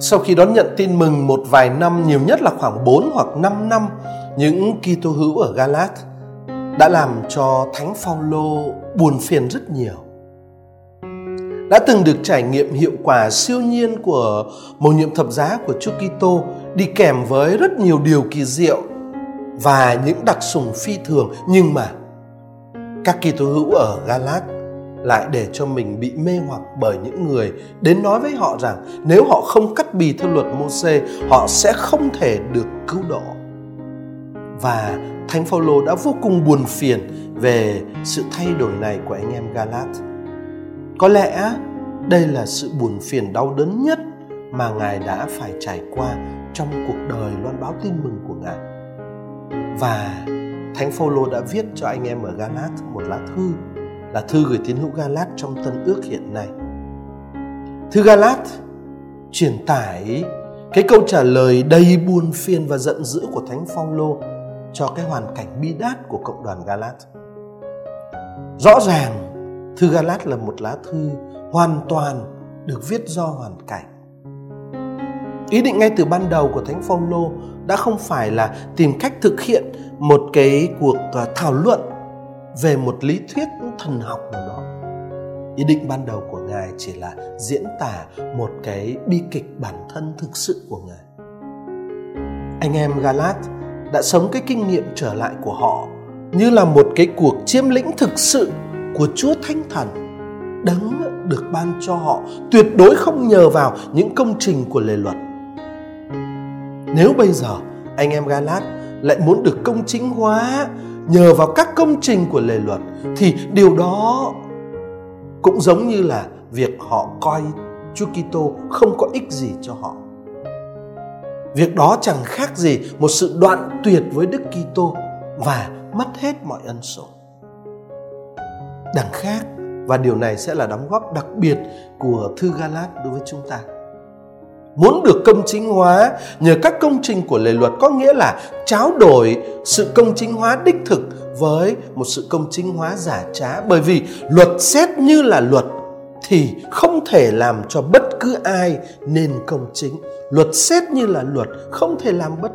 Sau khi đón nhận tin mừng một vài năm, nhiều nhất là khoảng 4 hoặc 5 năm, những Kitô hữu ở Galat đã làm cho Thánh Phaolô buồn phiền rất nhiều. Đã từng được trải nghiệm hiệu quả siêu nhiên của một nhiệm thập giá của Chúa Kitô đi kèm với rất nhiều điều kỳ diệu và những đặc sủng phi thường nhưng mà các Kitô hữu ở Galat lại để cho mình bị mê hoặc bởi những người đến nói với họ rằng nếu họ không cắt bì theo luật Môsê, họ sẽ không thể được cứu độ. Và Thánh Phaolô đã vô cùng buồn phiền về sự thay đổi này của anh em Galat. Có lẽ đây là sự buồn phiền đau đớn nhất mà Ngài đã phải trải qua trong cuộc đời loan báo tin mừng của Ngài. Và Thánh Phaolô đã viết cho anh em ở Galat một lá thư là thư gửi tín hữu Galat trong Tân ước hiện nay. Thư Galat truyền tải cái câu trả lời đầy buồn phiền và giận dữ của Thánh Phaolô cho cái hoàn cảnh bi đát của cộng đoàn Galat. Rõ ràng, thư Galat là một lá thư hoàn toàn được viết do hoàn cảnh. Ý định ngay từ ban đầu của Thánh Phaolô đã không phải là tìm cách thực hiện một cái cuộc à, thảo luận về một lý thuyết thần học nào đó. Ý định ban đầu của ngài chỉ là diễn tả một cái bi kịch bản thân thực sự của ngài. Anh em galat đã sống cái kinh nghiệm trở lại của họ như là một cái cuộc chiếm lĩnh thực sự của chúa thánh thần, đấng được ban cho họ, tuyệt đối không nhờ vào những công trình của lề luật. Nếu bây giờ anh em galat lại muốn được công chính hóa nhờ vào các công trình của lề luật thì điều đó cũng giống như là việc họ coi Chúa Kitô không có ích gì cho họ. Việc đó chẳng khác gì một sự đoạn tuyệt với Đức Kitô và mất hết mọi ân sủng. Đằng khác, và điều này sẽ là đóng góp đặc biệt của thư Galat đối với chúng ta muốn được công chính hóa nhờ các công trình của lề luật có nghĩa là tráo đổi sự công chính hóa đích thực với một sự công chính hóa giả trá. Bởi vì luật xét như là luật thì không thể làm cho bất cứ ai nên công chính. Luật xét như là luật không thể làm bất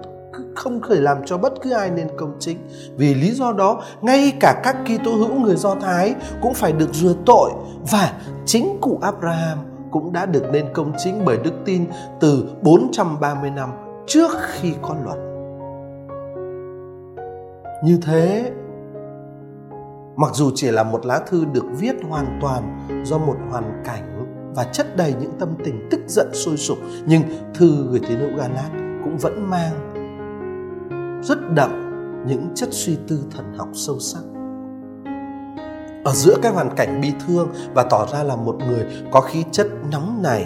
không thể làm cho bất cứ ai nên công chính. Vì lý do đó, ngay cả các Kitô hữu người Do Thái cũng phải được rửa tội. Và chính cụ Abraham cũng đã được nên công chính bởi đức tin từ 430 năm trước khi có luật. Như thế, mặc dù chỉ là một lá thư được viết hoàn toàn do một hoàn cảnh và chất đầy những tâm tình tức giận sôi sục, nhưng thư gửi tín hữu Galat cũng vẫn mang rất đậm những chất suy tư thần học sâu sắc ở giữa cái hoàn cảnh bi thương và tỏ ra là một người có khí chất nóng nảy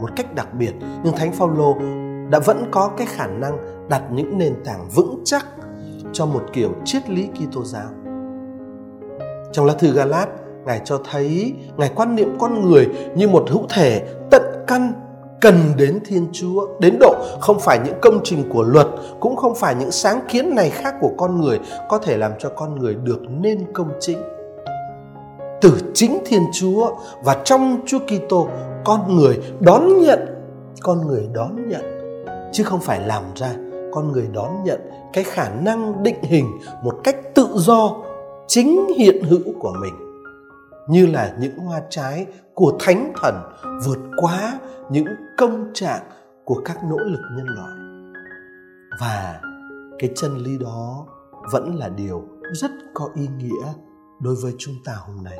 một cách đặc biệt nhưng thánh phaolô đã vẫn có cái khả năng đặt những nền tảng vững chắc cho một kiểu triết lý Kitô giáo. Trong lá thư Galat, Ngài cho thấy Ngài quan niệm con người như một hữu thể tận căn cần đến Thiên Chúa, đến độ không phải những công trình của luật, cũng không phải những sáng kiến này khác của con người có thể làm cho con người được nên công chính từ chính Thiên Chúa và trong Chúa Kitô, con người đón nhận, con người đón nhận. Chứ không phải làm ra, con người đón nhận cái khả năng định hình một cách tự do chính hiện hữu của mình. Như là những hoa trái của thánh thần vượt quá những công trạng của các nỗ lực nhân loại. Và cái chân lý đó vẫn là điều rất có ý nghĩa đối với chúng ta hôm nay.